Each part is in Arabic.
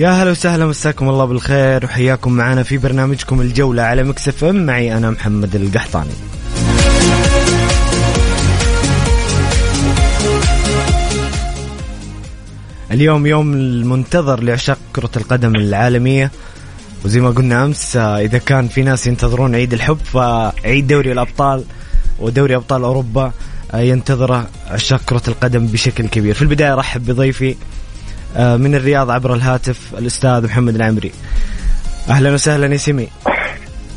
يا هلا وسهلا مساكم الله بالخير وحياكم معنا في برنامجكم الجولة على مكسف ام. معي أنا محمد القحطاني. اليوم يوم المنتظر لعشاق كرة القدم العالمية. وزي ما قلنا أمس إذا كان في ناس ينتظرون عيد الحب فعيد دوري الأبطال ودوري أبطال أوروبا ينتظره عشاق كرة القدم بشكل كبير. في البداية رحب بضيفي من الرياض عبر الهاتف الأستاذ محمد العمري. أهلا وسهلا يا سمي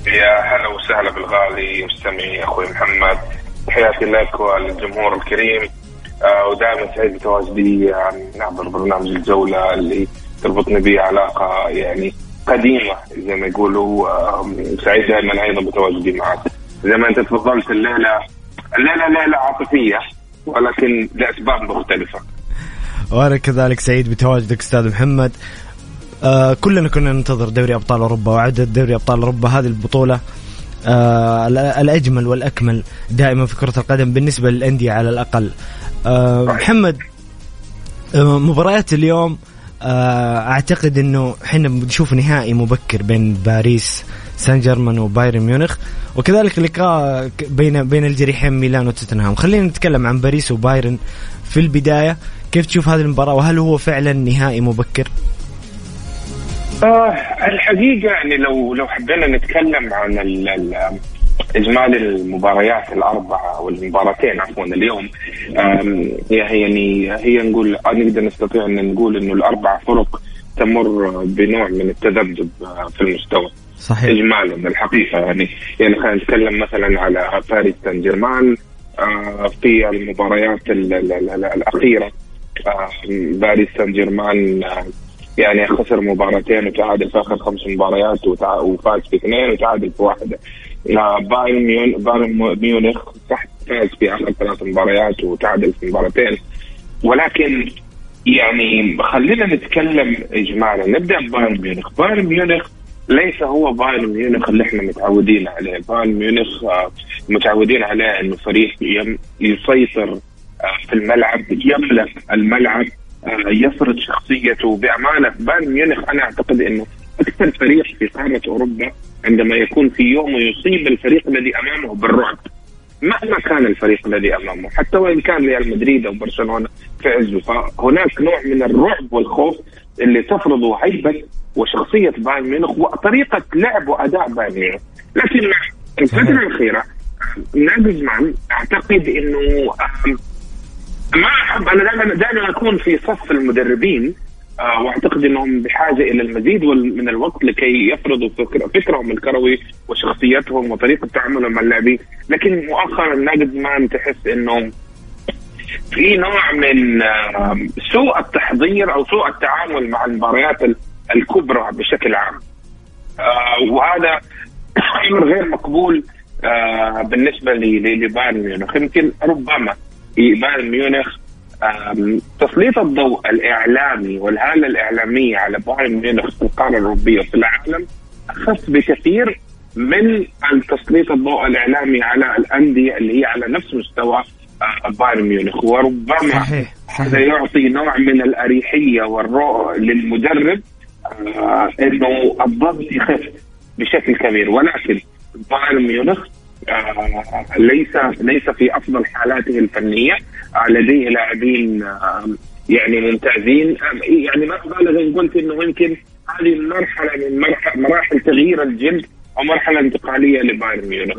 يا هلا وسهلا بالغالي مستمعي أخوي محمد. تحياتي لك وللجمهور الكريم. آه، ودائما سعيد بتواجدي نعبر برنامج الجولة اللي تربطني به علاقة يعني قديمة زي ما يقولوا. سعيد دائما أيضا بتواجدي معك. زي ما أنت تفضلت الليلة الليلة ليلة عاطفية ولكن لأسباب مختلفة. وأنا كذلك سعيد بتواجدك أستاذ محمد. آه كلنا كنا ننتظر دوري أبطال أوروبا وعدد دوري أبطال أوروبا هذه البطولة آه الأجمل والأكمل دائما في كرة القدم بالنسبة للأندية على الأقل. آه محمد آه مباريات اليوم آه أعتقد إنه إحنا بنشوف نهائي مبكر بين باريس سان جيرمان وبايرن ميونخ وكذلك لقاء بين بين الجريحين ميلان وتوتنهام. خلينا نتكلم عن باريس وبايرن في البداية. كيف تشوف هذه المباراة؟ وهل هو فعلا نهائي مبكر؟ آه الحقيقة يعني لو لو حبينا نتكلم عن ال ال إجمالي المباريات الأربعة أو المباراتين عفوا اليوم هي يعني هي نقول نقدر نستطيع أن نقول إنه الأربع فرق تمر بنوع من التذبذب في المستوى. صحيح. اجمالا الحقيقة يعني يعني خلينا نتكلم مثلا على باريس سان جيرمان آه، في المباريات الأخيرة. باريس سان جيرمان آه، يعني خسر مباراتين وتعادل في آخر خمس مباريات وفاز في اثنين وتعادل في واحدة. بايرن بايرن ميونخ صح فاز في آخر ثلاث مباريات وتعادل في مباراتين. ولكن يعني خلينا نتكلم اجمالا. نبدأ ببايرن ميونخ. بايرن ميونخ ليس هو بايرن ميونخ اللي إحنا متعودين عليه. بايرن ميونخ آه، متعودين عليه إنه فريق يسيطر في الملعب يملك الملعب آه، يفرض شخصيته. بأمانة بايرن ميونخ أنا أعتقد إنه أكثر فريق في قارة أوروبا عندما يكون في يوم يصيب الفريق الذي أمامه بالرعب. مهما كان الفريق الذي أمامه حتى وإن كان ريال مدريد أو برشلونة في عزه فهناك نوع من الرعب والخوف اللي تفرضه هيبة وشخصية بايرن ميونخ وطريقة لعب وأداء بايرن ميونخ. لكن الفترة الأخيرة ناجزمان أعتقد إنه ما أحب أنا دائما دائما أكون في صف المدربين آه وأعتقد إنهم بحاجة إلى المزيد من الوقت لكي يفرضوا فكر فكرهم الكروي وشخصيتهم وطريقة تعاملهم مع اللاعبين، لكن مؤخرا نجد ما تحس انه في نوع من آه سوء التحضير أو سوء التعامل مع المباريات الكبرى بشكل عام. آه وهذا أمر غير مقبول بالنسبة لبايرن ميونخ يمكن ربما بايرن ميونخ تسليط الضوء الإعلامي والهاله الإعلامية على بايرن ميونخ في القارة الأوروبية وفي العالم أخف بكثير من تسليط الضوء الإعلامي على الأندية اللي هي على نفس مستوى آه، بايرن ميونخ وربما صحيح. هذا يعطي نوع من الأريحية والرؤى للمدرب آه، إنه الضغط يخف بشكل كبير ولكن بايرن ميونخ ليس ليس في أفضل حالاته الفنية. آه، لديه لاعبين آه، يعني ممتازين. يعني ما ابالغ ان قلت إنه يمكن هذه مرحله من مراحل تغيير الجلد أو مرحله انتقالية لبايرن ميونخ.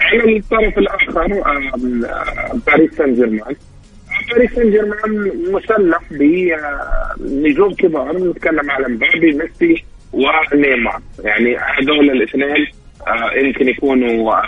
على الطرف الآخر باريس سان جيرمان باريس سان جيرمان مسلح بنجوم كبار. نتكلم على مبابي ميسي ونيمار يعني هذول الاثنين آه، يمكن يكونوا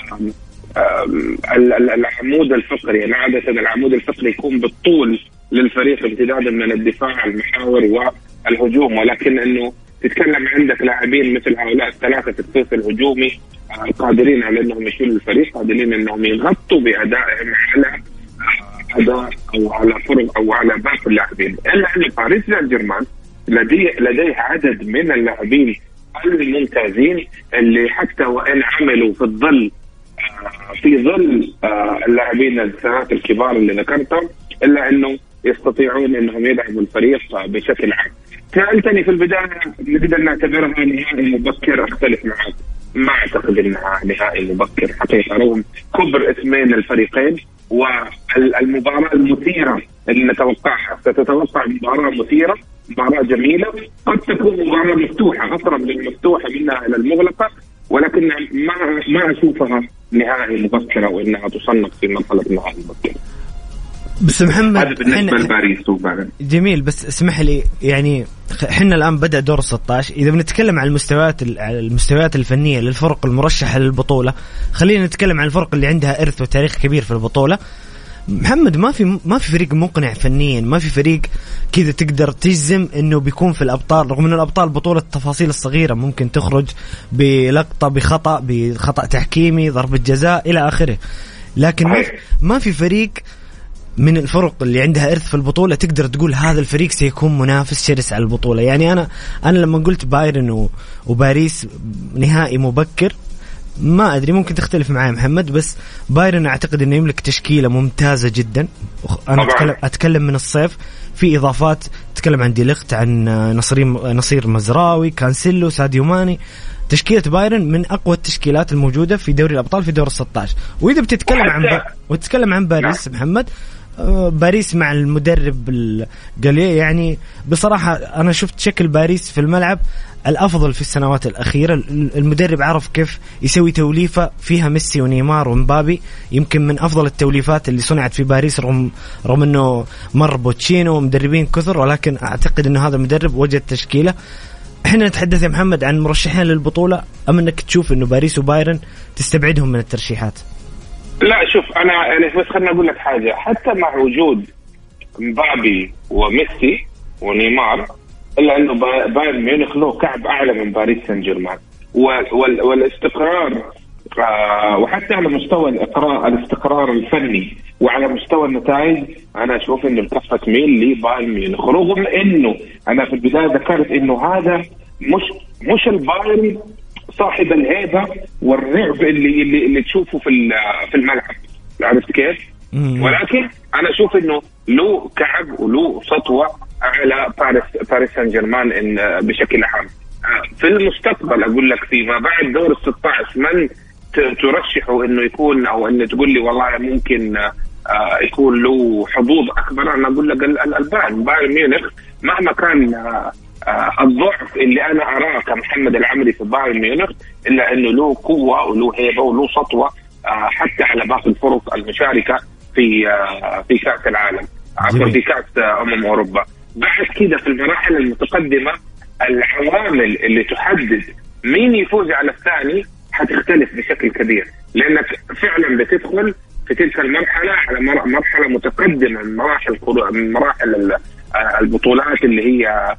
العمود الفقري يعني عادة العمود الفقري يكون بالطول للفريق امتدادا من الدفاع المحاور والهجوم. ولكن إنه تتكلم عندك لاعبين مثل هؤلاء الثلاثة في الثلث الهجومي آه، قادرين على إنهم يشيلوا الفريق قادرين إنهم يغطوا بأدائهم على آه، أداء أو على فرق أو على باقي اللاعبين. إلا أن باريس سان جيرمان لديه لديه عدد من اللاعبين الممتازين اللي حتى وإن عملوا في الظل آه، في ظل آه، اللاعبين الثلاث الكبار اللي ذكرتهم إلا إنه يستطيعون إنهم يدعموا الفريق بشكل عام. سألتني في البداية نقدر نعتبرها نهائي مبكر أختلف معك ما أعتقد إنها نهائي مبكر حقيقة رغم كبر اسمين الفريقين والمباراة المثيرة اللي نتوقعها ستتوقع مباراة مثيرة مباراة جميلة. قد تكون مباراة مفتوحة اقرب للمفتوحه منها إلى المغلقة ولكن ما ما أشوفها نهائي مبكرة وإنها تصنف في مرحلة النهائي المبكره. بس محمد هذا بالنسبة لباريس وبعدين جميل بس اسمح لي يعني إحنا الآن بدأ دور ال 16 إذا بنتكلم عن المستويات المستويات الفنية للفرق المرشحة للبطولة خلينا نتكلم عن الفرق اللي عندها إرث وتاريخ كبير في البطولة. محمد ما في ما في فريق مقنع فنيا ما في فريق كذا تقدر تجزم إنه بيكون في الأبطال رغم إن الأبطال بطولة التفاصيل الصغيرة ممكن تخرج بلقطة بخطأ بخطأ تحكيمي ضربة جزاء إلى آخره. لكن ما في, ما في فريق من الفرق اللي عندها إرث في البطولة تقدر تقول هذا الفريق سيكون منافس شرس على البطولة. يعني أنا أنا لما قلت بايرن وباريس نهائي مبكر ما أدري ممكن تختلف معي محمد بس بايرن أعتقد إنه يملك تشكيلة ممتازة جدا. أنا اتكلم أتكلم من الصيف. في إضافات تتكلم عن ديليخت عن نصير نصير مزراوي كانسيلو ساديو ماني. تشكيلة بايرن من أقوى التشكيلات الموجودة في دوري الأبطال في دور ال 16 وإذا بتتكلم عن با... وتتكلم عن باريس نعم. محمد آه، باريس مع المدرب جالتييه. يعني بصراحة أنا شفت شكل باريس في الملعب الأفضل في السنوات الأخيرة. المدرب عرف كيف يسوي توليفة فيها ميسي ونيمار ومبابي. يمكن من أفضل التوليفات اللي صنعت في باريس رغم رغم إنه مر بوتشيتينو ومدربين كثر ولكن أعتقد إنه هذا المدرب وجد تشكيلة. إحنا نتحدث يا محمد عن مرشحين للبطولة. أم إنك تشوف إنه باريس وبايرن تستبعدهم من الترشيحات؟ لا شوف أنا يعني بس خليني أقول لك حاجة. حتى مع وجود مبابي وميسي ونيمار إلا إنه بايرن ميونخ له كعب أعلى من باريس سان جيرمان والاستقرار آه، وحتى على مستوى الاقراء الاستقرار الفني وعلى مستوى النتائج أنا أشوف إنه الكفه تميل لبايرن ميونخ. رغم إنه أنا في البداية ذكرت إنه هذا مش مش البايرن صاحب الهيبه والرعب اللي اللي, اللي تشوفه في في الملعب. عرفت كيف؟ ولكن أنا أشوف إنه له كعب وله سطوة على باريس باريس سان جيرمان ان بشكل عام. في المستقبل أقول لك فيما بعد دور ال 16 من ترشحه إنه يكون أو انه تقول لي والله ممكن آه، يكون له حظوظ أكبر؟ أنا أقول لك البايرن بايرن ميونخ مهما كان آه، آه، الضعف اللي أنا أراه كمحمد العمري في بايرن ميونخ إلا أنه له قوة وله هيبة وله سطوة حتى على باقي الفرق المشاركة في في كأس العالم عفوا في كأس أمم أوروبا. بعد كده في المراحل المتقدمة العوامل اللي تحدد مين يفوز على الثاني حتختلف بشكل كبير لأنك فعلا بتدخل في تلك المرحلة على مرحلة متقدمة من مراحل من مراحل البطولات اللي هي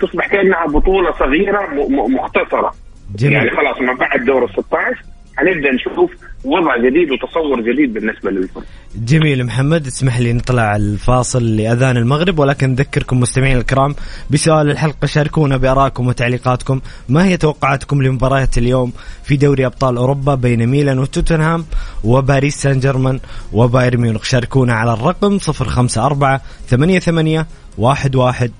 تصبح كأنها بطولة صغيرة مختصرة جميل. يعني خلاص ما بعد دور ال 16 حنبدا نشوف وضع جديد وتصور جديد بالنسبة للفرق. جميل محمد اسمح لي نطلع الفاصل لأذان المغرب ولكن نذكركم مستمعين الكرام بسؤال الحلقة شاركونا بآرائكم وتعليقاتكم ما هي توقعاتكم لمباريات اليوم في دوري أبطال أوروبا بين ميلان وتوتنهام وباريس سان جيرمان وبايرن ميونخ شاركونا على الرقم 054 88 11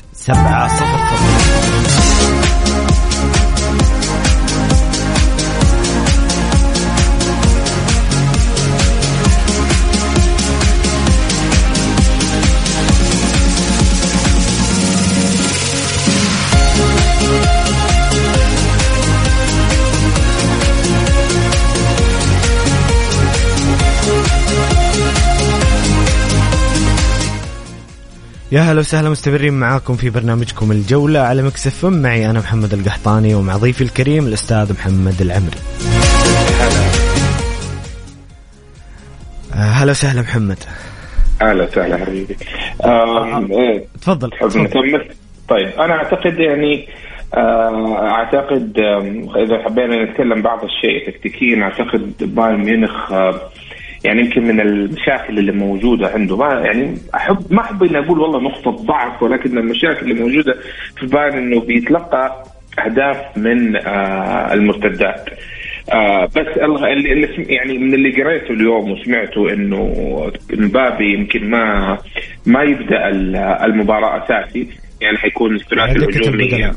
يا هلا وسهلا مستمرين معاكم في برنامجكم الجولة على مكسف معي أنا محمد القحطاني ومع ضيفي الكريم الأستاذ محمد العمري. آه، هلا وسهلا محمد. أهلا وسهلا حبيبي. إيه. تفضل تحب نكمل طيب أنا أعتقد يعني آه، أعتقد إذا حبينا نتكلم بعض الشيء تكتيكيا أعتقد بايرن ميونخ يعني يمكن من المشاكل اللي موجودة عنده. ما يعني احب ما أحب إني أقول والله نقطة ضعف ولكن المشاكل اللي موجودة في بايرن إنه بيتلقى أهداف من آه المرتدات. آه بس اللي, اللي يعني من اللي قريته اليوم وسمعته إنه مبابي يمكن ما ما يبدأ المباراة أساسي. يعني حيكون الثلاثي الهجومي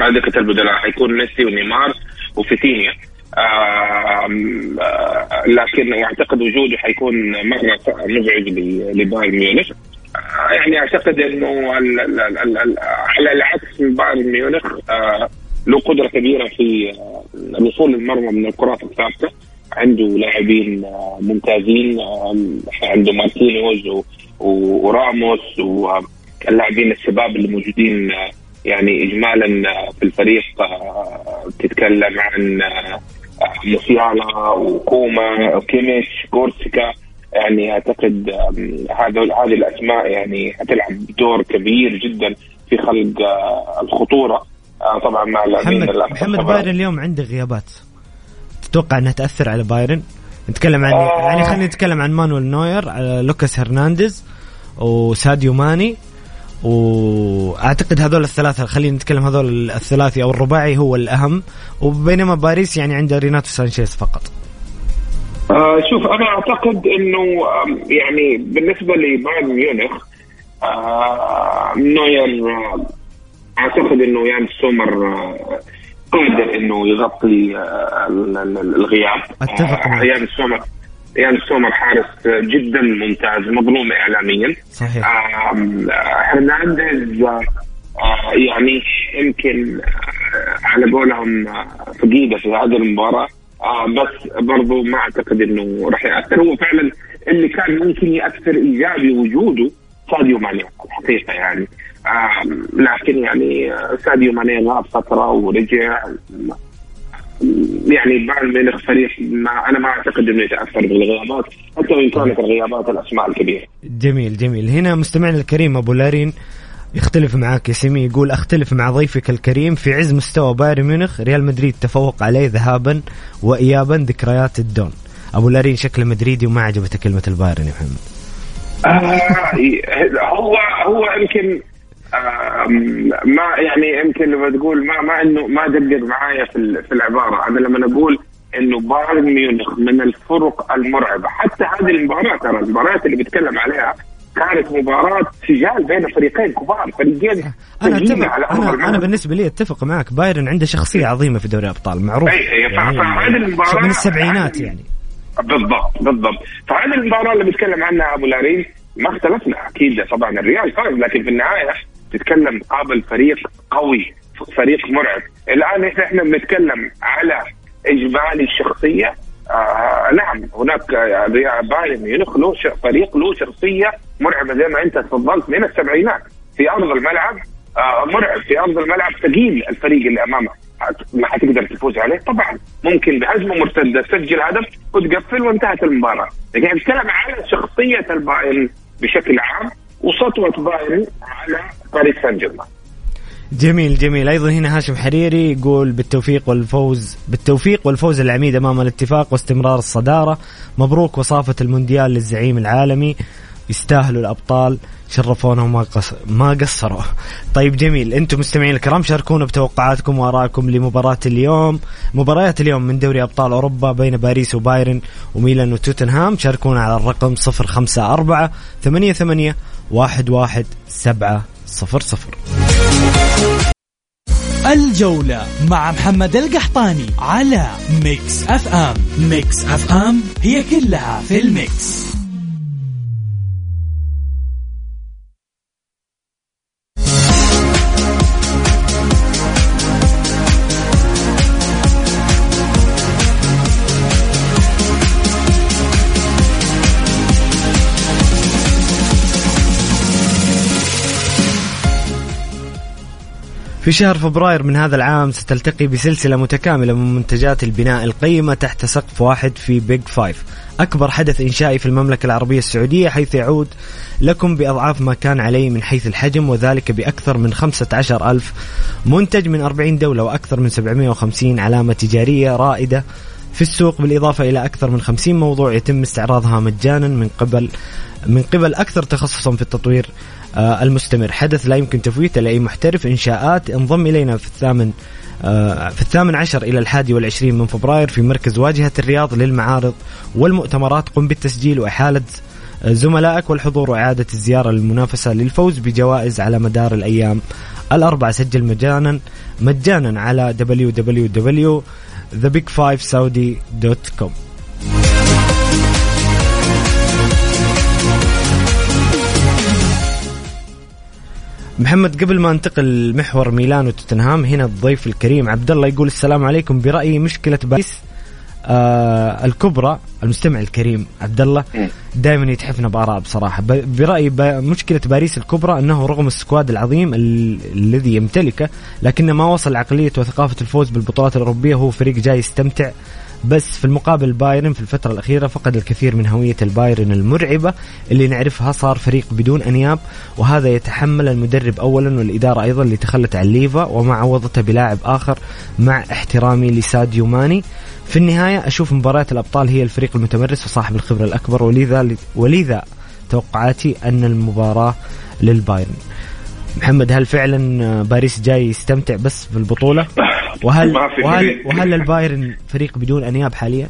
على دكة البدلاء. حيكون ميسي ونيمار وفيتينيا. لكن أعتقد وجوده حيكون مرة مزعج لبايرن ميونخ. آه يعني أعتقد إنه على العكس من بايرن ميونخ آه له قدرة كبيرة في آه، الوصول للمرمى من الكرات الثابتة. عنده لاعبين ممتازين عنده مارتينيوز وراموس واللاعبين الشباب اللي موجودين يعني اجمالا في الفريق تتكلم عن موسيالا وكومان وكيميش وغوريتسكا يعني أعتقد هذا هذه الأسماء يعني حتلعب دور كبير جدا في خلق الخطورة. آه، طبعا مع محمد محمد بايرن اليوم عنده غيابات. تتوقع إنها تأثر على بايرن؟ نتكلم عن آه. يعني خلينا نتكلم عن مانويل نوير على لوكاس هرنانديز وساديو ماني. واعتقد هذول الثلاثة خلينا نتكلم هذول الثلاثي أو الرباعي هو الأهم. وبينما باريس يعني عنده ريناتو سانشيز فقط. آه شوف أنا أعتقد إنه يعني بالنسبة لبايرن ميونخ آه نوير أعتقد إنه يان سومر آه، قادر إنه يغطي آه، الغياب. أتفق معك. يان سومر. يان سومر حارس جدا ممتاز مظلوم اعلاميا. صحيح. هرنانديز آه، يعني يمكن على قولهم فقيده في هذه المباراة. بس برضو ما أعتقد إنه راح يأثر. هو فعلا اللي كان ممكن يأثر إيجابي وجوده ساديو ماني الحقيقة يعني. لكن يعني ساديو ماني غاب فترة ورجع. يعني بايرن ميونخ فريق ما أنا ما أعتقد إنه يتأثر بالغيابات حتى وإن كانت الغيابات الأسماء الكبيرة. جميل جميل هنا مستمعنا الكريم أبو لارين يختلف معك يا سمي يقول أختلف مع ضيفك الكريم في عز مستوى بايرن ميونخ ريال مدريد تفوق عليه ذهابا وايابا ذكريات الدون. أبو لارين شكله مدريدي وما عجبته كلمة البايرن يا محمد. آه هو هو يمكن ما يعني يمكن لما تقول ما ما إنه ما دقق معايا في في العبارة. أنا لما أقول إنه بايرن ميونخ من الفرق المرعبة حتى هذه المباراة ترى المباريات اللي بيتكلم عليها كانت مباراة سجال بين فريقين كبار فريقين أنا أتفق. على أنا, أنا بالنسبة لي أتفق معك. بايرن عنده شخصية عظيمة في دوري الأبطال معروف. اي يعني فهذه المباراة من السبعينات يعني. بالضبط بالضبط. فهذه المباراة اللي بيتكلم عنها أبو لارين ما اختلفنا أكيد طبعا. الريال فاز لكن في النهاية تتكلم قابل فريق قوي فريق مرعب. الآن إحنا بنتكلم على إجمالي الشخصية. آه نعم هناك بايرن ميونخ له فريق له شخصية مرعبة زي ما أنت تفضلت من السبعينات. في أرض الملعب آه مرعب. في أرض الملعب ثقيل الفريق اللي أمامه. ما حتقدر تفوز عليه. طبعا ممكن بهجمة مرتدة تسجل هدف وتقفل وانتهت المباراة. لكن نتكلم على شخصية البايرن بشكل عام وسطوة بايرن على باريس سان جيرمان جميل جميل. أيضا هنا هاشم حريري يقول بالتوفيق والفوز بالتوفيق والفوز للعميد أمام الاتفاق واستمرار الصدارة. مبروك وصافة المونديال للزعيم العالمي. يستاهلوا الأبطال. شرفونا وما قص... ما قصروا. طيب جميل. أنتم مستمعين الكرام شاركونا بتوقعاتكم وآرائكم لمباراة اليوم. مباريات اليوم من دوري أبطال أوروبا بين باريس وبايرن وميلان وتوتنهام. شاركونا على الرقم 054 88 11 7 صفر صفر. الجولة مع محمد القحطاني على Mix FM. Mix FM هي كلها في ال Mix. في شهر فبراير من هذا العام ستلتقي بسلسلة متكاملة من منتجات البناء القيمة تحت سقف واحد في بيج فايف أكبر حدث إنشائي في المملكة العربية السعودية حيث يعود لكم بأضعاف ما كان عليه من حيث الحجم وذلك بأكثر من 15 ألف منتج من 40 دولة وأكثر من 750 علامة تجارية رائدة. في السوق بالإضافة إلى أكثر من 50 موضوع يتم استعراضها مجانا من قبل من قبل أكثر تخصصا في التطوير آه، المستمر. حدث لا يمكن تفويته لأي محترف. إنشاءات انضم إلينا في الثامن آه، في الثامن عشر إلى الحادي والعشرين من فبراير في مركز واجهة الرياض للمعارض والمؤتمرات. قم بالتسجيل وإحالة زملائك والحضور وإعادة الزيارة للمنافسة للفوز بجوائز على مدار الأيام الأربعة سجل مجانا مجانا على www.thebig5saudi.com محمد قبل ما انتقل لمحور ميلان وتوتنهام هنا الضيف الكريم عبد الله يقول السلام عليكم. برأيي مشكلة باريس آه الكبرى المستمع الكريم عبد الله دائما يتحفنا بآراء بصراحة. برأيي مشكلة باريس الكبرى إنه رغم ال squad العظيم الذي يمتلكه لكن ما وصل عقلية وثقافة الفوز بالبطولات الأوروبية هو فريق جاي يستمتع. بس في المقابل بايرن في الفترة الأخيرة فقد الكثير من هوية البايرن المرعبة اللي نعرفها. صار فريق بدون أنياب وهذا يتحمل المدرب أولا والإدارة أيضا اللي تخلت عن ليفا وما عوضته بلاعب آخر مع احترامي لساديو ماني. في النهاية أشوف مباريات الأبطال هي الفريق المتمرس وصاحب الخبرة الأكبر ولذا ولذا توقعاتي أن المباراة للبايرن. محمد هل فعلا باريس جاي يستمتع بس بالبطولة؟ وهل وهل وهل البايرن فريق بدون أنياب حاليا؟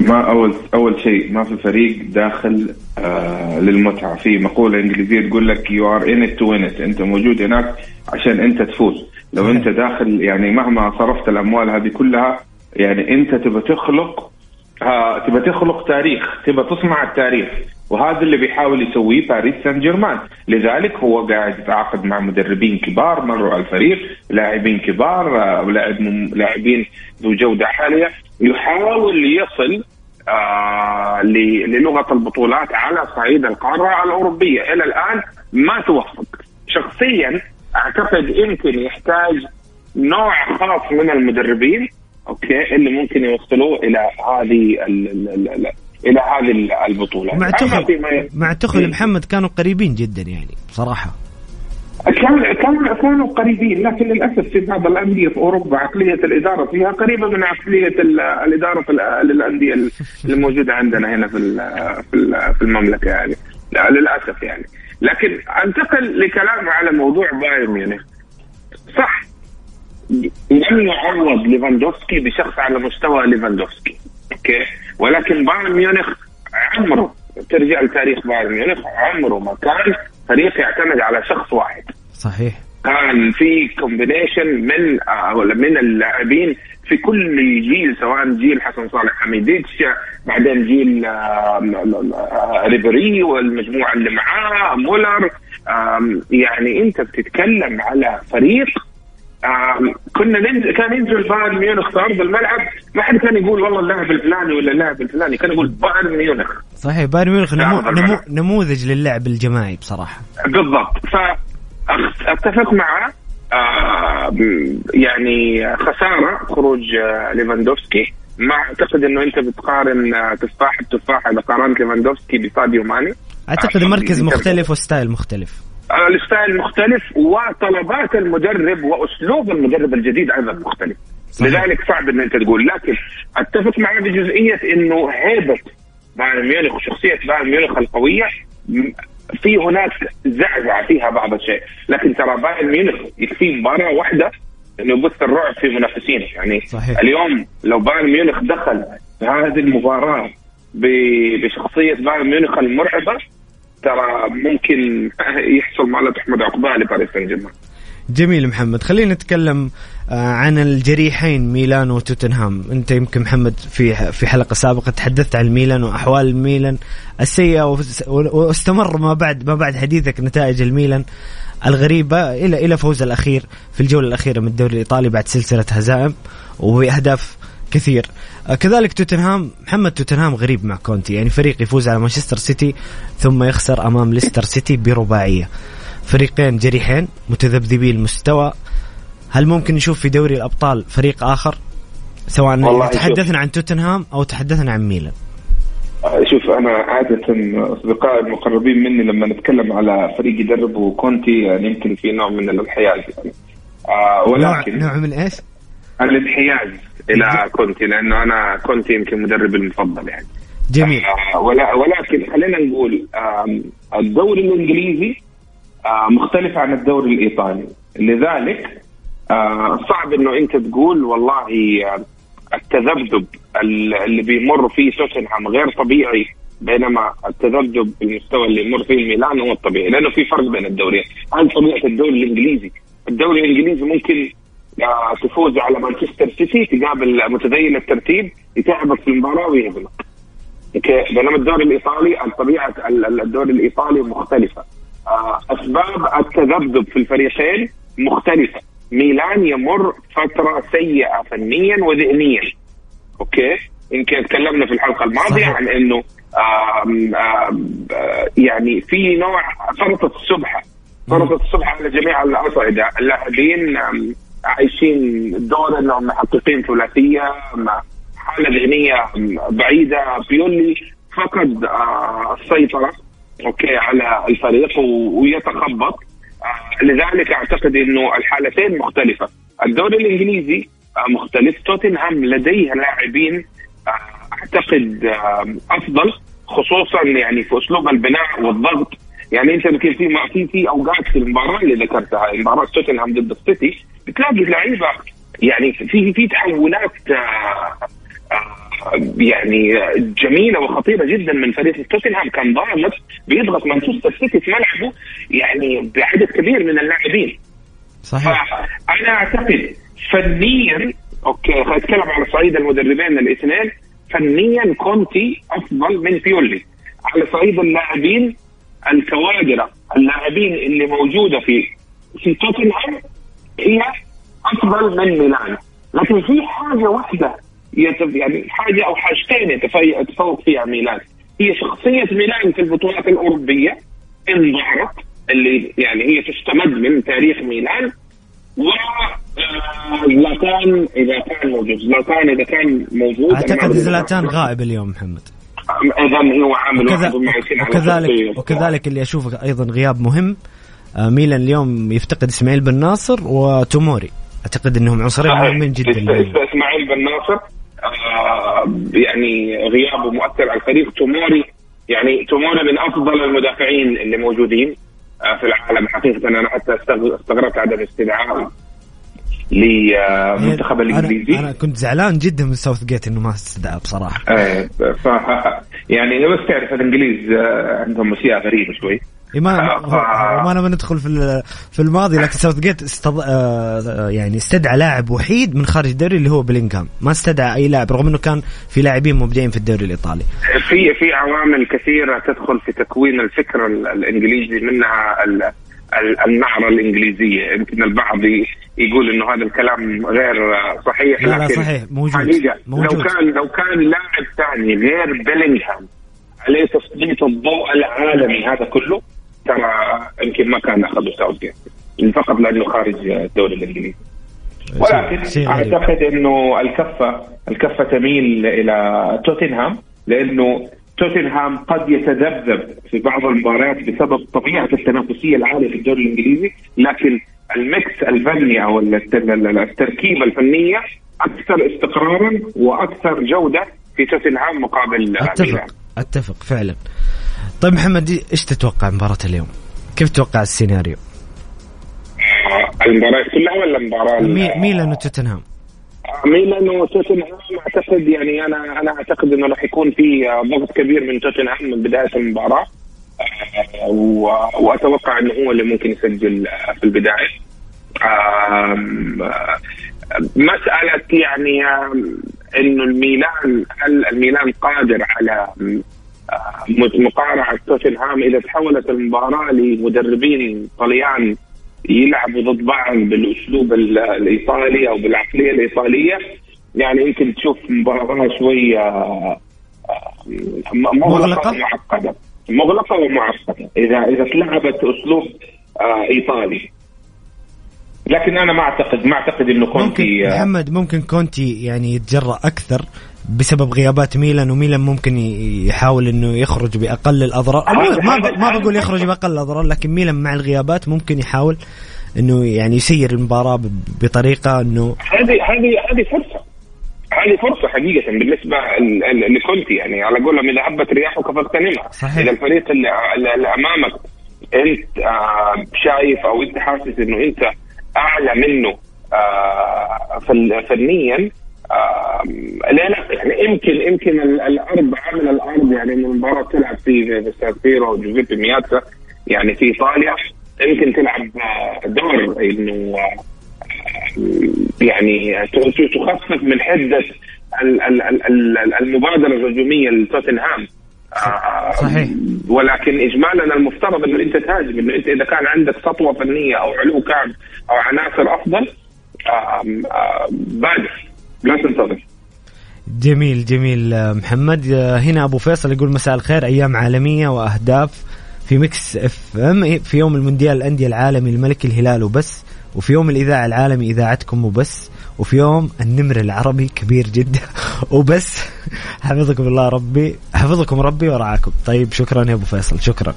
ما اول أول شيء ما في فريق داخل آه للمتعة. في مقولة إنجليزية تقول لك you are in to win أنت موجود هناك عشان أنت تفوز. لو أنت داخل يعني مهما صرفت الأموال هذه كلها يعني انت تبى تخلق آه تبى تخلق تاريخ تبى تصنع التاريخ. وهذا اللي بيحاول يسويه باريس سان جيرمان لذلك هو قاعد يتعاقد مع مدربين كبار مروا على الفريق لاعبين كبار آه، لاعب لاعبين ذو جودة عاليه يحاول يصل آه للغه البطولات على صعيد القارة الأوروبية. إلى الآن ما توفق. شخصيا أعتقد يمكن يحتاج نوع خاص من المدربين. أوكي اللي ممكن يوصلوه إلى هذه إلى هذه البطولة. مع تخل مع تخل محمد كانوا قريبين جدا يعني بصراحة. كان كان كانوا قريبين لكن للأسف في بعض الأندية في أوروبا عقلية الإدارة فيها قريبة من عقلية الإدارة في الانديه الموجودة عندنا هنا في في المملكة يعني. للأسف يعني. لكن أنتقل لكلام على موضوع بايرن ميونخ. صح. لم يعوض ليفاندوفسكي بشخص على مستوى ليفاندوفسكي. أوكي؟ ولكن بايرن ميونخ عمره ترجع لتاريخ بايرن ميونخ عمره ما كان فريق يعتمد على شخص واحد. صحيح. كان في combination من آه، ولا من اللاعبين في كل جيل سواء جيل حسن صالح حميديتش بعدين جيل آه، ريبري والمجموعة اللي معاه مولر. يعني انت بتتكلم على فريق كنا ننزل كان ينزل بايرن ميونخ في أرض الملعب. ما حد كان يقول والله اللاعب الفلاني ولا اللاعب الفلاني. كان يقول بايرن ميونخ. صحيح بايرن ميونخ نمو نمو نموذج للعب الجماعي بصراحة. بالضبط. فاتفق معه. آه يعني خسارة خروج آه ليفاندوفسكي. ما أعتقد إنه أنت بتقارن آه، تفاح بتفاح اذا قارنت ليفاندوفسكي بساديو ماني. أعتقد مركز مختلف و style مختلف. ال style مختلف وطلبات المدرب وأسلوب المدرب الجديد أيضا مختلف صحيح. لذلك صعب إن أنت تقول لكن أتفق معك بجزئية إنه هيبة بايرن ميونخ وشخصية بايرن ميونخ القوية في هناك زعزعة فيها بعض الشيء لكن ترى بايرن ميونخ يكفي مباراة واحدة إنه يبث الرعب في منافسينه يعني صحيح. اليوم لو بايرن ميونخ دخل في هذه المباراة بشخصية بايرن ميونخ المرعبة ترى ممكن يحصل ما لا تحمد عقباه لباريس سان جيرمان جميل محمد. خلينا نتكلم آه، عن الجريحين ميلان وتوتنهام. أنت يمكن محمد في في حلقة سابقة تحدثت عن ميلان وأحوال الميلان السيئة واستمر ما بعد ما بعد حديثك نتائج الميلان الغريبة إلى إلى فوز الأخير في الجولة الأخيرة من الدوري الإيطالي بعد سلسلة هزائم وباهداف كثير. آه، كذلك توتنهام محمد توتنهام غريب مع كونتي. يعني فريق يفوز على مانشستر سيتي ثم يخسر أمام ليستر سيتي برباعية. فريقين جريحين متذبذبي المستوى هل ممكن نشوف في دوري الأبطال فريق آخر؟ سواء تحدثنا عن توتنهام أو تحدثنا عن ميلان. آه، شوف أنا عادة أصدقائي المقربين مني لما نتكلم على فريق يدربه كونتي يعني يمكن في نوع من الانحياز يعني آه ولكن نوع, نوع من إيش؟ الانحياز إلى كونتي لأنه أنا كونتي يمكن مدربي المفضل يعني. جميل. آه ولا ولكن خلينا نقول الدوري الإنجليزي آه مختلف عن الدوري الإيطالي. لذلك آه صعب إنه أنت تقول والله التذبذب اللي بيمر فيه توتنهام غير طبيعي بينما التذبذب المستوى اللي يمر فيه الميلان هو الطبيعي. لأنه في فرق بين الدوريين. هل طبيعة الدوري الإنجليزي؟ الدوري الإنجليزي ممكن تفوز على مانشستر سيتي تقابل متدين الترتيب يتعبك في المباراة ويهزمك بينما الدوري الإيطالي طبيعة الدوري الإيطالي مختلفة. آه، أسباب التذبذب في الفريقين مختلفة. ميلان يمر فترة سيئة فنيا وذهنيا. أوكي؟ يمكن تكلمنا في الحلقة الماضية عن إنه آم آم يعني في نوع فرطة السبحه فرطة السبحه على جميع الأصعدة. اللاعبين عايشين دور انهم محققين ثلاثية حالة ذهنية بعيدة بيولي فقد آه، السيطرة أوكي على الفريق ويتخبط. آه، لذلك أعتقد إنه الحالتين مختلفة. الدوري الإنجليزي آه، مختلف. توتنهام لديه لاعبين أعتقد أفضل خصوصا يعني في أسلوب البناء والضغط. يعني أنت يمكن في في في أوقات في المباراة اللي ذكرتها مباراه توتنهام ضد السيتي بتلاقي لعيبة يعني في في تحولات يعني جميلة وخطيرة جدا من فريق توتنهام. كان ضاغط بيضغط مانشستر سيتي في ملعبه يعني بعدد كبير من اللاعبين. صحيح. أنا أعتقد فنيا okay خلينا نتكلم على صعيد المدربين الاثنين. فنيا كونتي أفضل من بيولي. على صعيد اللاعبين الكوادر اللاعبين اللي موجودة في في توتنهام هي أفضل من ميلان. لكن في حاجة واحدة يعني حاجة أو حاجتين يتفوق فيها ميلان. هي شخصية ميلان في البطولات الأوروبية ان ظهرت اللي يعني هي تستمد من تاريخ ميلان. و آه، زلاتان إذا كان موجود. زلاتان إذا كان موجود أعتقد زلاتان غائب اليوم محمد. اذا هو عامل وكذا وكذلك وكذلك اللي أشوفه أيضا غياب مهم ميلان اليوم يفتقد إسماعيل بن ناصر وتوموري. أعتقد إنهم عنصرين مهمين جدا إسماعيل بن ناصر آه، يعني غيابه مؤثر على الفريق. توموري يعني توموري من أفضل المدافعين اللي موجودين آه، في العالم. حقيقة أنا حتى استغربت عدم استدعائه للمنتخب الانجليزي أنا, أنا كنت زعلان جدا من ساوثجيت إنه ما استدعى بصراحة. إيه ف يعني بس تعرف الإنجليز آه، عندهم اشياء غريبة شوي. ما آه ما لما ندخل في في الماضي لكن ساوث جيت استض... آه يعني استدعى لاعب وحيد من خارج الدوري اللي هو بلينغهام. ما استدعى أي لاعب رغم إنه كان في لاعبين مبدعين في الدوري الإيطالي. في في عوامل كثيرة تدخل في تكوين الفكر الإنجليزي منها النعره الإنجليزية. يمكن البعض يقول إنه هذا الكلام غير صحيح لا, لا صحيح. موجود, حقيقة موجود. لو كان لو كان لاعب ثاني غير بيلينغهام عليه تسليط الضوء العالمي هذا كله؟ ترى يمكن ما كان اخذوا ساوث فقط لأنه خارج الدوري الانجليزي ولكن أعتقد إنه الكفة الكفة تميل إلى توتنهام لأنه توتنهام قد يتذبذب في بعض المباريات بسبب طبيعة التنافسية العالية في الدوري الإنجليزي. لكن الميكس الفني أو التركيبه الفنية أكثر استقرارا وأكثر جودة في توتنهام مقابل أتفق. أتفق فعلا. طيب محمد إيش تتوقع مباراة اليوم؟ كيف تتوقع السيناريو؟ آه، المباراة كلها ولا المباراة ميلان وتوتنهام ميلان وتوتنهام أعتقد يعني أنا أنا أعتقد إنه راح يكون في ضغط كبير من توتنهام من بداية المباراة وأتوقع إنه هو اللي ممكن يسجل في البداية مسألة يعني إنه الميلان هل الميلان قادر على مقارعة توتنهام إذا تحولت المباراة لمدربين طليان يلعبوا ضد بعض بالأسلوب الإيطالي أو بالعقلية الإيطالية يعني يمكن تشوف مباراة شوية آه، مغلقة ومعقدة. مغلقة ومعقدة اذا إذا تلعبت أسلوب آه، إيطالي. لكن أنا ما اعتقد ما أعتقد إنه كونتي ممكن محمد ممكن كونتي يعني يتجرأ أكثر بسبب غيابات ميلان وميلان ممكن يحاول إنه يخرج بأقل الأضرار. ما ما بقول يخرج بأقل الأضرار لكن ميلان مع الغيابات ممكن يحاول إنه يعني يسير المباراة بطريقة إنه هذه هذه هذه فرصة. هذه فرصة حقيقة بالنسبة لكونتي. يعني على قولهم إذا هبت رياحك فاغتنمها إذا الفريق اللي, اللي أمامك أنت آه شايف أو أنت حاسس إنه أنت أعلى منه آه فنيا لا يعني يمكن يمكن الأرض عامل الأرض يعني المباراه تلعب في سانسيرو وجوزيبي مياتسا يعني في إيطاليا يمكن تلعب دور إنه يعني تخفف من حدة المبادرة الهجومية لتوتنهام. صحيح. ولكن اجمالا المفترض إنه أنت تهاجم إنه أنت إذا كان عندك سطوة فنية أو علو كعب أو عناصر أفضل بادر لا تنتظر جميل جميل محمد. هنا أبو فيصل يقول مساء الخير أيام عالمية وأهداف في ميكس إف إم في يوم المونديال الأندية العالمي الملك الهلال وبس وفي يوم الإذاعة العالمي إذاعتكم وبس وفي يوم النمر العربي كبير جدا وبس. حفظكم الله ربي حفظكم ربي ورعاكم. طيب شكرا يا أبو فيصل شكرا.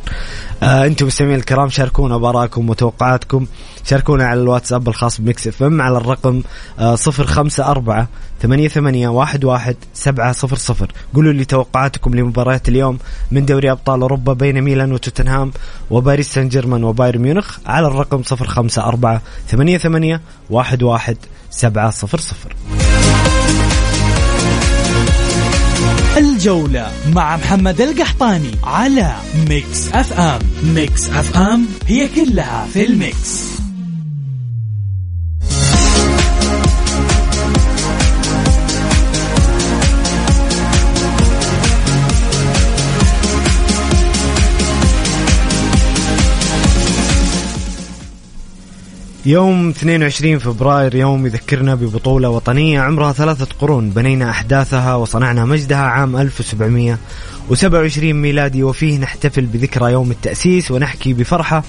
آه أنتم مستمعين الكرام شاركونا بآراءكم وتوقعاتكم. شاركونا على الواتساب الخاص بميكس اف ام على الرقم آه صفر خمسة أربعة ثمانية ثمانية واحد واحد سبعة صفر صفر. قولوا لي توقعاتكم لمباريات اليوم من دوري أبطال أوروبا بين ميلان وتوتنهام وباريس سان جيرمان وبايرن ميونخ على الرقم صفر خمسة أربعة ثمانية ثمانية واحد واحد سبعة صفر صفر. الجولة مع محمد القحطاني على ميكس أف أم. ميكس أف أم هي كلها في ال mix. يوم 22 فبراير يوم يذكرنا ببطولة وطنية عمرها ثلاثة قرون بنينا أحداثها وصنعنا مجدها عام 1727 ميلادي وفيه نحتفل بذكرى يوم التأسيس ونحكي بفرحة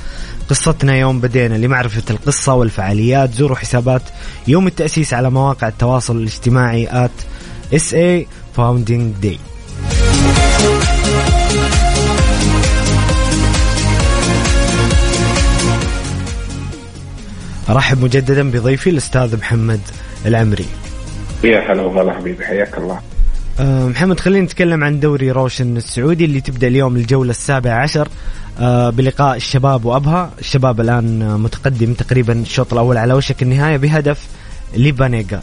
قصتنا يوم بدينا لمعرفة القصة والفعاليات. زوروا حسابات يوم التأسيس على مواقع التواصل الاجتماعي at SA Founding Day. ارحب مجددا بضيفي الأستاذ محمد العمري. يا هلا وغلا حبيبي حياك الله. أه محمد خلينا نتكلم عن دوري روشن السعودي اللي تبدأ اليوم الجولة السابعة عشر. أه بلقاء الشباب وأبها. الشباب الآن متقدم تقريبا الشوط الأول على وشك النهاية بهدف لبانيجا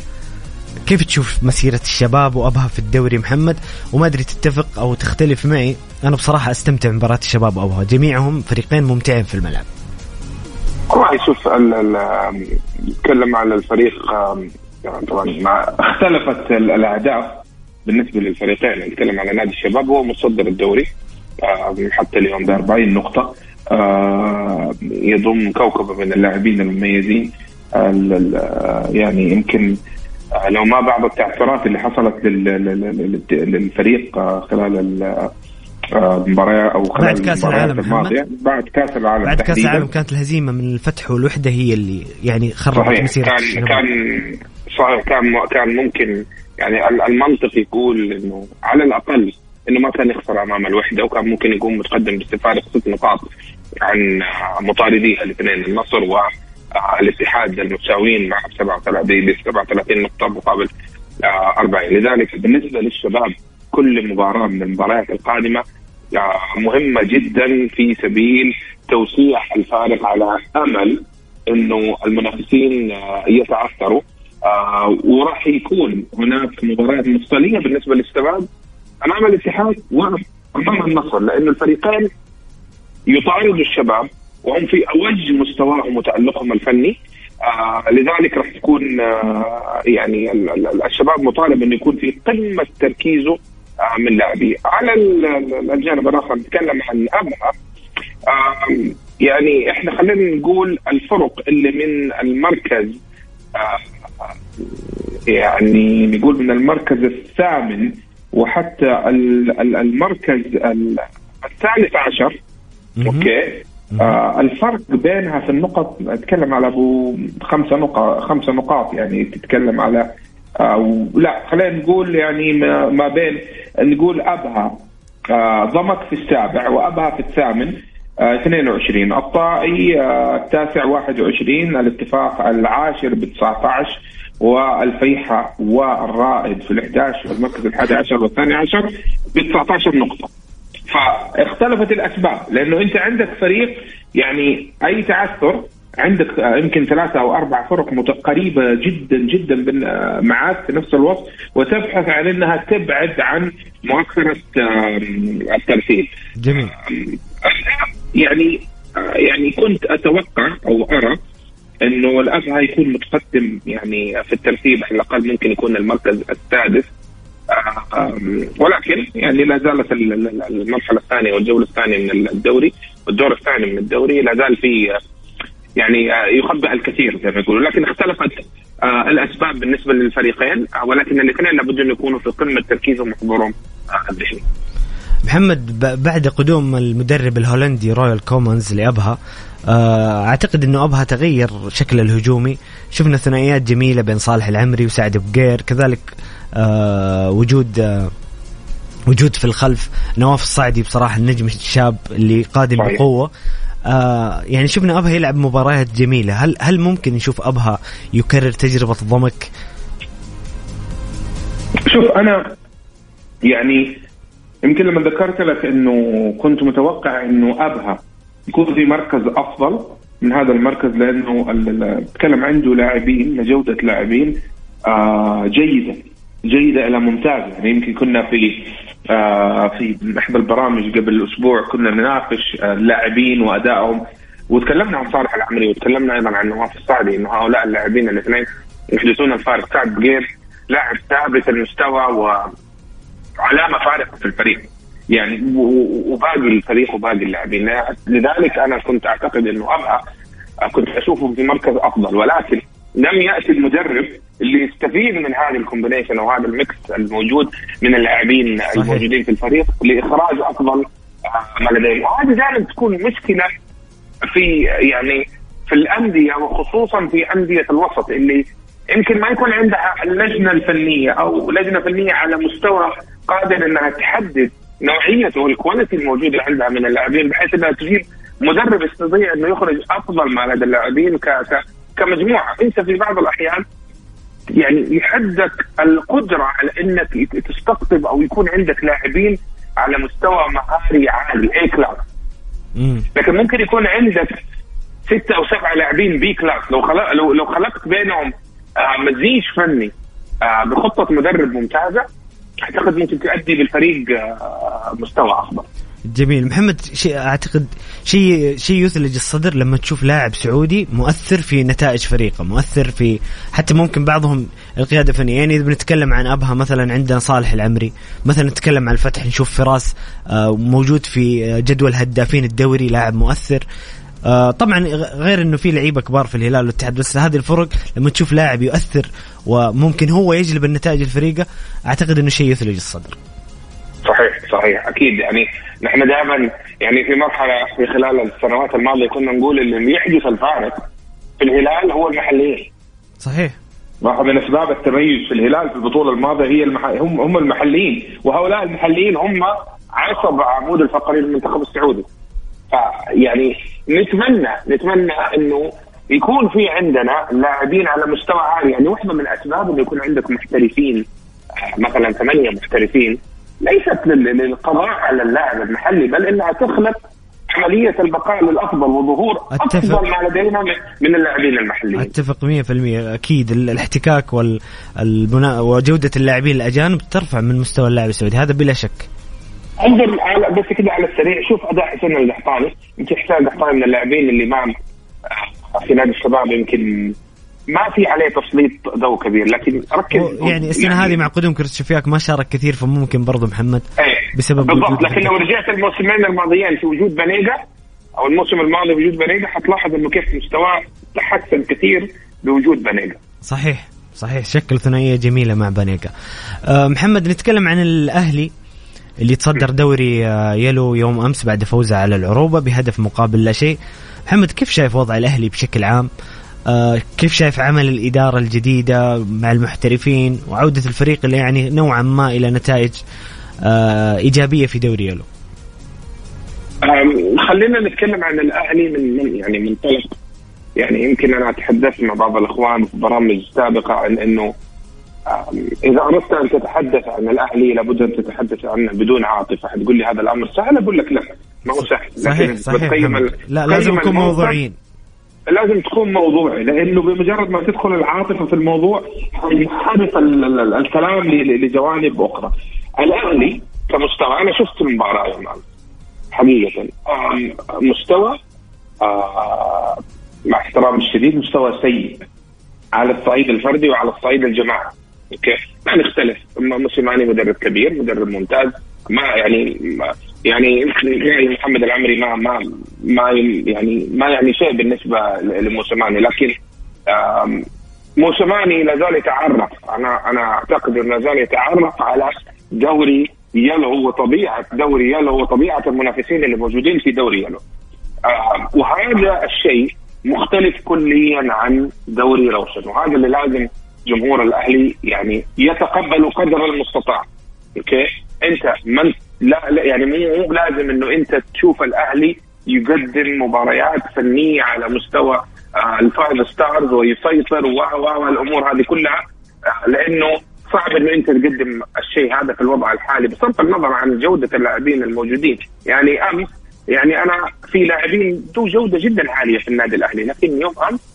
كيف تشوف مسيرة الشباب وأبها في الدوري محمد؟ وما أدري تتفق أو تختلف معي. أنا بصراحة أستمتع بمباراة الشباب وأبها. جميعهم فريقين ممتعين في الملعب. والله شوف نتكلم على الفريق طبعا مع اختلفت الأهداف بالنسبة للفريقين نتكلم على نادي الشباب هو متصدر الدوري حتى اليوم ب 40 نقطة يضم كوكبه من اللاعبين المميزين يعني يمكن لو ما بعض التعثرات اللي حصلت للفريق خلال مباراة أو خلال بعد كأس العالم الماضية. بعد كأس العالم بعد كأس العالم كانت الهزيمة من الفتح والوحدة هي اللي يعني خربت مسيرة كان. كان صحيح. كان كان ممكن يعني المنطق يقول إنه على الأقل إنه ما كان يخسر أمام الوحدة وكان ممكن يكون متقدم باستفادة ست نقاط عن مطارديه الاثنين النصر والاتحاد المتساويين مع 37 ب 37 نقطة مقابل 40 لذلك بالنسبة للشباب كل مباراة من المباريات القادمة مهمة جدا في سبيل توسيع الفارق على أمل إنه المنافسين يتعثروا. وراح يكون هناك مباريات مفصلية بالنسبة للشباب. امام الاتحاد وامام النصر لأنه الفريقين يطاردوا الشباب وهم في أوج مستواهم وتألقهم الفني. آه لذلك راح تكون آه يعني الشباب مطالب إنه يكون في قمة تركيزه من لاعبيه على الجانب الآخر نتكلم عن ابها يعني إحنا خلينا نقول الفرق اللي من المركز يعني نقول من المركز الثامن وحتى المركز الثالث عشر. أوكي؟ آه الفرق بينها في النقط أتكلم على أبو خمسة نقاط خمسة نقاط يعني تتكلم على آه لا خلينا نقول يعني ما, بين نقول أبها آه ضمك في السابع وأبها في الثامن آه 22 الطائي آه التاسع 21 الاتفاق العاشر ب 19 والفيحة والرائد في ال 11 والمركز الحادي عشر والثاني عشر ب 19 نقطة. فاختلفت الأسباب لأنه أنت عندك فريق يعني أي تعثر عندك يمكن ثلاثة أو أربع فرق قريبة جدا جدا معاك في نفس الوقت وتبحث عن أنها تبعد عن مؤخرة الترتيب جميل. يعني يعني كنت أتوقع أو أرى إنه الابها يكون متقدم يعني في الترتيب على الأقل ممكن يكون المركز السادس. ولكن يعني لا زالت المرحلة الثانية والجولة الثانية من الدوري والدور الثاني من الدوري لا زال في يعني يخبئ الكثير زي ما يقولوا لكن اختلفت آه، الأسباب بالنسبة للفريقين آه، ولكن الاثنين لابد أن يكونوا في قمة تركيزهم وحضورهم آه، الذهني. محمد بعد قدوم المدرب الهولندي رويلاند كومانز لأبها أعتقد إنه أبها تغير شكل الهجومي شفنا ثنائيات جميلة بين صالح العمري وسعد بقير كذلك وجود وجود في الخلف نواف الصعدي بصراحة النجم الشاب اللي قادم. بقوة آه يعني شفنا أبها يلعب مباريات جميلة. هل هل ممكن نشوف أبها يكرر تجربة ضمك؟ شوف أنا يعني يمكن لما ذكرت لك إنه كنت متوقع إنه أبها يكون في مركز أفضل من هذا المركز لأنه بتكلم عنده لاعبين جودة لاعبين آه جيدة جيدة إلى ممتازه يعني يمكن كنا في في احدى البرامج قبل أسبوع كنا نناقش آه، اللاعبين وأدائهم وتكلمنا عن صالح العمري وتكلمنا أيضا عن نواف الصعدي إنه هؤلاء اللاعبين الاثنين يحدثون الفارق سعد بقير لاعب ثابت المستوى وعلامة فارقة في الفريق. يعني وباقي الفريق وباقي اللاعبين. لذلك أنا كنت أعتقد إنه ابها كنت اشوفه في مركز أفضل ولكن لم يأتي المدرب اللي يستفيد من هذه ال combination أو هذا ال mix الموجود من اللاعبين الموجودين في الفريق لإخراج أفضل ما لديهم. وهذه دائما تكون مشكلة في يعني في الأندية وخصوصا في أندية الوسط اللي يمكن ما يكون عندها اللجنة الفنية أو لجنة فنية على مستوى قادر إنها تحدد نوعيه وال quality الموجوده عندها من اللاعبين بحيث إنها تجيب مدرب يستطيع إنه يخرج أفضل ما لدى اللاعبين كمجموعة. إنت في بعض الأحيان يعني يحدك القدرة على إنك تستقطب أو يكون عندك لاعبين على مستوى مهاري عالي A class لكن ممكن يكون عندك ستة أو سبعة لاعبين B class لو خلق لو لو خلقت بينهم آه، مزيج فني آه، بخطة مدرب ممتازة أعتقد ممكن تؤدي بالفريق آه، مستوى أفضل. جميل. محمد شيء أعتقد شيء شيء يثلج الصدر لما تشوف لاعب سعودي مؤثر في نتائج فريقه مؤثر في حتى ممكن بعضهم القيادة الفنية. يعني إذا بنتكلم عن أبها مثلا عندنا صالح العمري مثلا نتكلم عن الفتح نشوف فراس آه، موجود في جدول هدافين الدوري لاعب مؤثر. آه، طبعا غير إنه في لعيبة كبار في الهلال والاتحاد بس هذه الفرق لما تشوف لاعب يؤثر وممكن هو يجلب النتائج الفريقة أعتقد إنه شيء يثلج الصدر. صحيح صحيح. أكيد. يعني نحن دائما يعني في مرحلة في خلال السنوات الماضية كنا نقول اللي يحدث الفارق في الهلال هو المحليين. صحيح. واحد من أسباب التميز في الهلال في البطولة الماضية هي المح... هم هم المحليين. وهؤلاء المحليين هم عصب عمود الفقري للمنتخب السعودي. فيعني نتمنى نتمنى إنه يكون في عندنا لاعبين على مستوى عالي. يعني واحدة من الأسباب إنه يكون عندك محترفين مثلا ثمانية محترفين ليست للقضاء على اللاعب المحلي بل إنها تخلق عملية البقاء للأفضل وظهور أتفق. أفضل ما لدينا من اللاعبين المحليين. أتفق 100% أكيد الاحتكاك والبناء وجودة اللاعبين الأجانب ترفع من مستوى اللاعب السعودي. هذا بلا شك. انظر على بس كده على السريع شوف أداء حسين القحطاني يمكن حسين القحطاني من اللاعبين اللي ما في نادي الشباب يمكن ما في عليه تسليط ضوء كبير لكن ركز. يعني السنة يعني هذه مع قدوم كريستوفياك ما شارك كثير فممكن برضه محمد إيه بسبب بالضبط. لكن لو رجعت الموسمين الماضيين في وجود بنيجا أو الموسم الماضي بوجود بنيجا حتلاحظ إنه كيف مستواه تحسن كثير بوجود بنيجا صحيح صحيح. شكل ثنائية جميلة مع بنيجا أه محمد نتكلم عن الأهلي اللي تصدر دوري آه، يلو يوم أمس بعد فوزه على العروبة بهدف مقابل لا شيء. محمد كيف شايف وضع الأهلي بشكل عام؟ آه كيف شايف عمل الإدارة الجديدة مع المحترفين وعودة الفريق اللي يعني نوعا ما إلى نتائج آه إيجابية في دوري يلو خلينا نتكلم عن الأهلي من, من يعني منطلق يعني يمكن أنا تحدثت مع بعض الأخوان في برامج سابقة عن أنه إذا أردت أن تتحدث عن الأهلي لابد أن تتحدث عنه بدون عاطفة. حتقول لي هذا الأمر سهل أقول لك لا ما هو سهل. صحيح صحيح لا لازم نكون موضوعيين. لازم تكون موضوعي لأنه بمجرد ما تدخل العاطفة في الموضوع حينحرف الكلام لجوانب أخرى. الأهلي كمستوى أنا شفت المباراة يا حقيقة. مستوى آه مع احترام الشديد مستوى سيء على الصعيد الفردي وعلى الصعيد الجماعي. أوكي؟ ما نختلف. موسيماني مدرب كبير مدرب ممتاز ما يعني ما يعني محمد العمري ما ما ما يعني ما يعني شيء بالنسبة لموسيماني لكن موسيماني لا زال يتعرف. أنا أنا أعتقد إنه زال يتعرف على دوري يلو وطبيعة دوري يلو وطبيعة المنافسين اللي موجودين في دوري يلو وهذا الشيء مختلف كليا عن دوري روشن وهذا اللي لازم جمهور الأهلي يعني يتقبل قدر المستطاع. okay؟ أنت من لا, لا يعني مو لازم إنه أنت تشوف الأهلي يقدم مباريات فنية على مستوى آه ال five stars ويسيطر والأمور هذه كلها آه لأنه صعب إنه أنت تقدم الشيء هذا في الوضع الحالي بصرف النظر عن جودة اللاعبين الموجودين. يعني أمس يعني أنا في لاعبين ذو جودة جدا عالية في النادي الأهلي لكن يوم أمس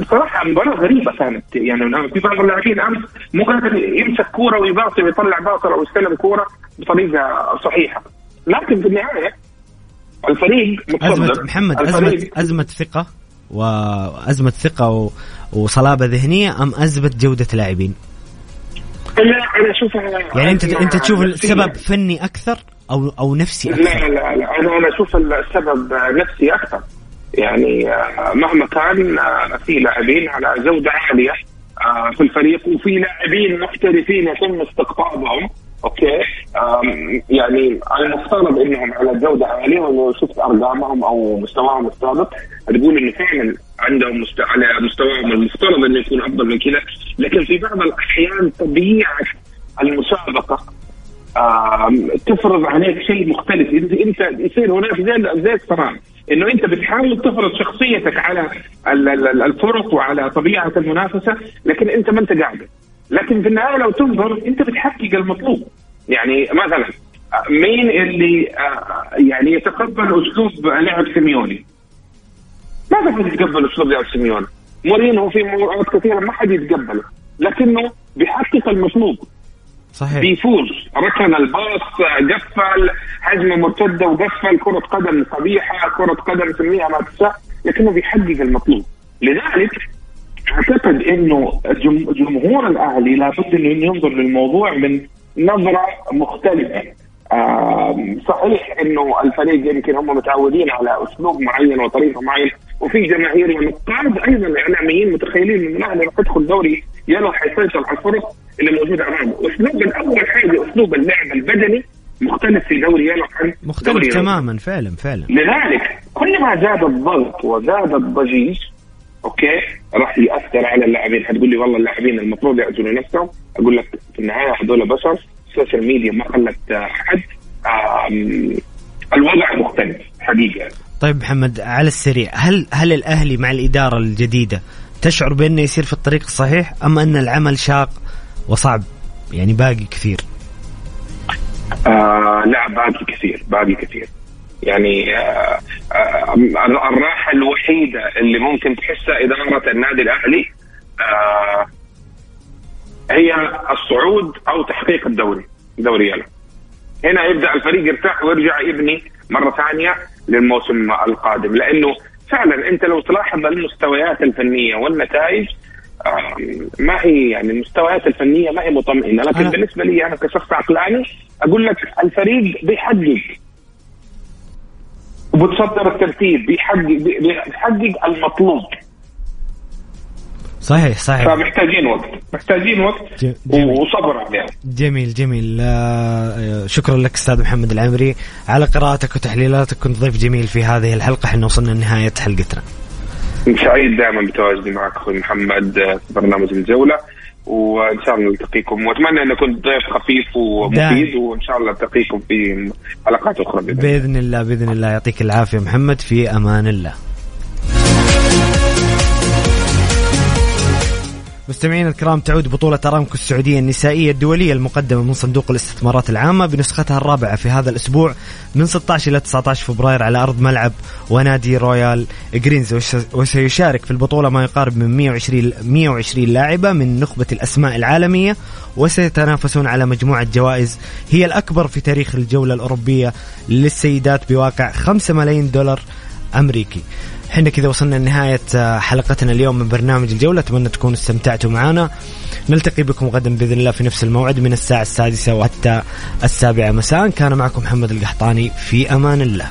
بصراحة مباراة غريبة كانت. يعني في بعض اللاعبين أمس مو قادر يمسك كورة ويباصي ويطلع باصره أو يستلم كورة بطريقة صحيحة. لكن في النهاية الفريق أزمة محمد أزمة أزمة ثقة وأزمة ثقة. وصلابة ذهنية أم أزمة جودة لاعبين؟ لا أنا أشوفها يعني أنت أنت تشوف السبب فني أكثر أو أو نفسي أكثر؟ لا لا لا أنا أنا أشوف السبب نفسي أكثر يعني آه، مهما كان آه، في لاعبين على جودة عالية آه، في الفريق وفي لاعبين محترفين يتم استقطابهم أوكي. يعني المفترض إنهم على جودة عالية ولو شفت أرقامهم أو مستواهم السابق تقول إنه فعلا عندهم مست... على مستواهم المفترض إنه يكون أفضل من كذا. لكن في بعض الأحيان طبيعة المسابقة تفرض عليك شيء مختلف. إنت يصير هناك زي زي الصراع إنه أنت بتحاول تفرض شخصيتك على الفرق وعلى طبيعة المنافسة لكن أنت ما أنت قاعد. لكن في النهاية لو تنظر أنت بتحقق المطلوب. يعني مثلا مين اللي آه، يعني يتقبل أسلوب لعب سيميوني؟ ما حد يتقبل أسلوب لعب سيميوني. مورينو في مباريات كثيرة ما حد يتقبله لكنه بيحقق المطلوب. صحيح. بيفوز. ركن الباص قفل هجمه مرتدة وقفل كرة قدم قبيحة كرة قدم سميها ما تشاء لكنه بيحقق المطلوب. لذلك اعتقد إنه جمهور الأهلي لابد إنه ينظر للموضوع من نظرة مختلفة. صحيح إنه الفريق يمكن هم متعودين على أسلوب معين وطريقة معينة وفي جماهير ونقاد أيضا إعلاميين متخيلين إنه الأهلي راح يدخل دوري يلا حيسيطر على الفرق اللي موجوده أمامه، أسلوب اول حاجة أسلوب اللعب البدني مختلف في دوري يلا عن مختلف دوري تماما فعلا فعلا. لذلك كل ما زاد الضغط وزاد الضجيج okay؟ راح يأثر على اللاعبين. حتقول لي والله اللاعبين المفروض يعزلوا نفسهم. أقول لك في النهاية هذول بشر ال social media ما خلت احد الوضع مختلف حقيقة. طيب محمد على السريع هل هل الأهلي مع الإدارة الجديدة تشعر بأنه يسير في الطريق الصحيح أم أن العمل شاق وصعب؟ يعني باقي كثير؟ آه لا باقي كثير باقي كثير. يعني آه آه الراحة الوحيدة اللي ممكن تحسها اداره النادي الأهلي آه هي الصعود أو تحقيق الدوري دوري يلا. هنا يبدأ الفريق يرتاح ويرجع يبني مرة ثانية للموسم القادم لأنه فعلا أنت لو تلاحظ المستويات الفنية والنتائج ما هي يعني المستويات الفنية ما هي مطمئنة لكن بالنسبة لي أنا كشخص عقلاني أقول لك الفريق بيحقق. وبتصدر الترتيب بيحقق بيحقق المطلوب. صحيح صحيح. فمحتاجين وقت. محتاجين وقت جميل. وصبر عليها جميل جميل. آه شكرا لك أستاذ محمد العمري. على قراءتك وتحليلاتك كنت ضيف جميل في هذه الحلقة. إحنا وصلنا لنهاية حلقتنا. سعيد دائما بتواجدي معك أخوي محمد في برنامج الجولة. وإن شاء الله نلتقيكم. وأتمنى أن اكون ضيف خفيف ومفيد وإن شاء الله التقيكم في حلقات أخرى بإذن, بإذن الله بإذن الله. يعطيك العافية محمد في أمان الله. مستمعينا الكرام تعود بطولة أرامكو السعودية النسائية الدولية المقدمة من صندوق الاستثمارات العامة بنسختها الرابعة في هذا الأسبوع من 16 إلى 19 فبراير على أرض ملعب ونادي رويال جرينز وسيشارك في البطولة ما يقارب من 120 120 لاعبة من نخبة الأسماء العالمية وسيتنافسون على مجموعة جوائز هي الأكبر في تاريخ الجولة الأوروبية للسيدات بواقع 5 ملايين دولار أمريكي. إحنا كذا وصلنا لنهاية آه، حلقتنا اليوم من برنامج الجولة. أتمنى تكونوا استمتعتوا معنا نلتقي بكم غدا بإذن الله في نفس الموعد من الساعة السادسة وحتى السابعة مساء. كان معكم محمد القحطاني في أمان الله.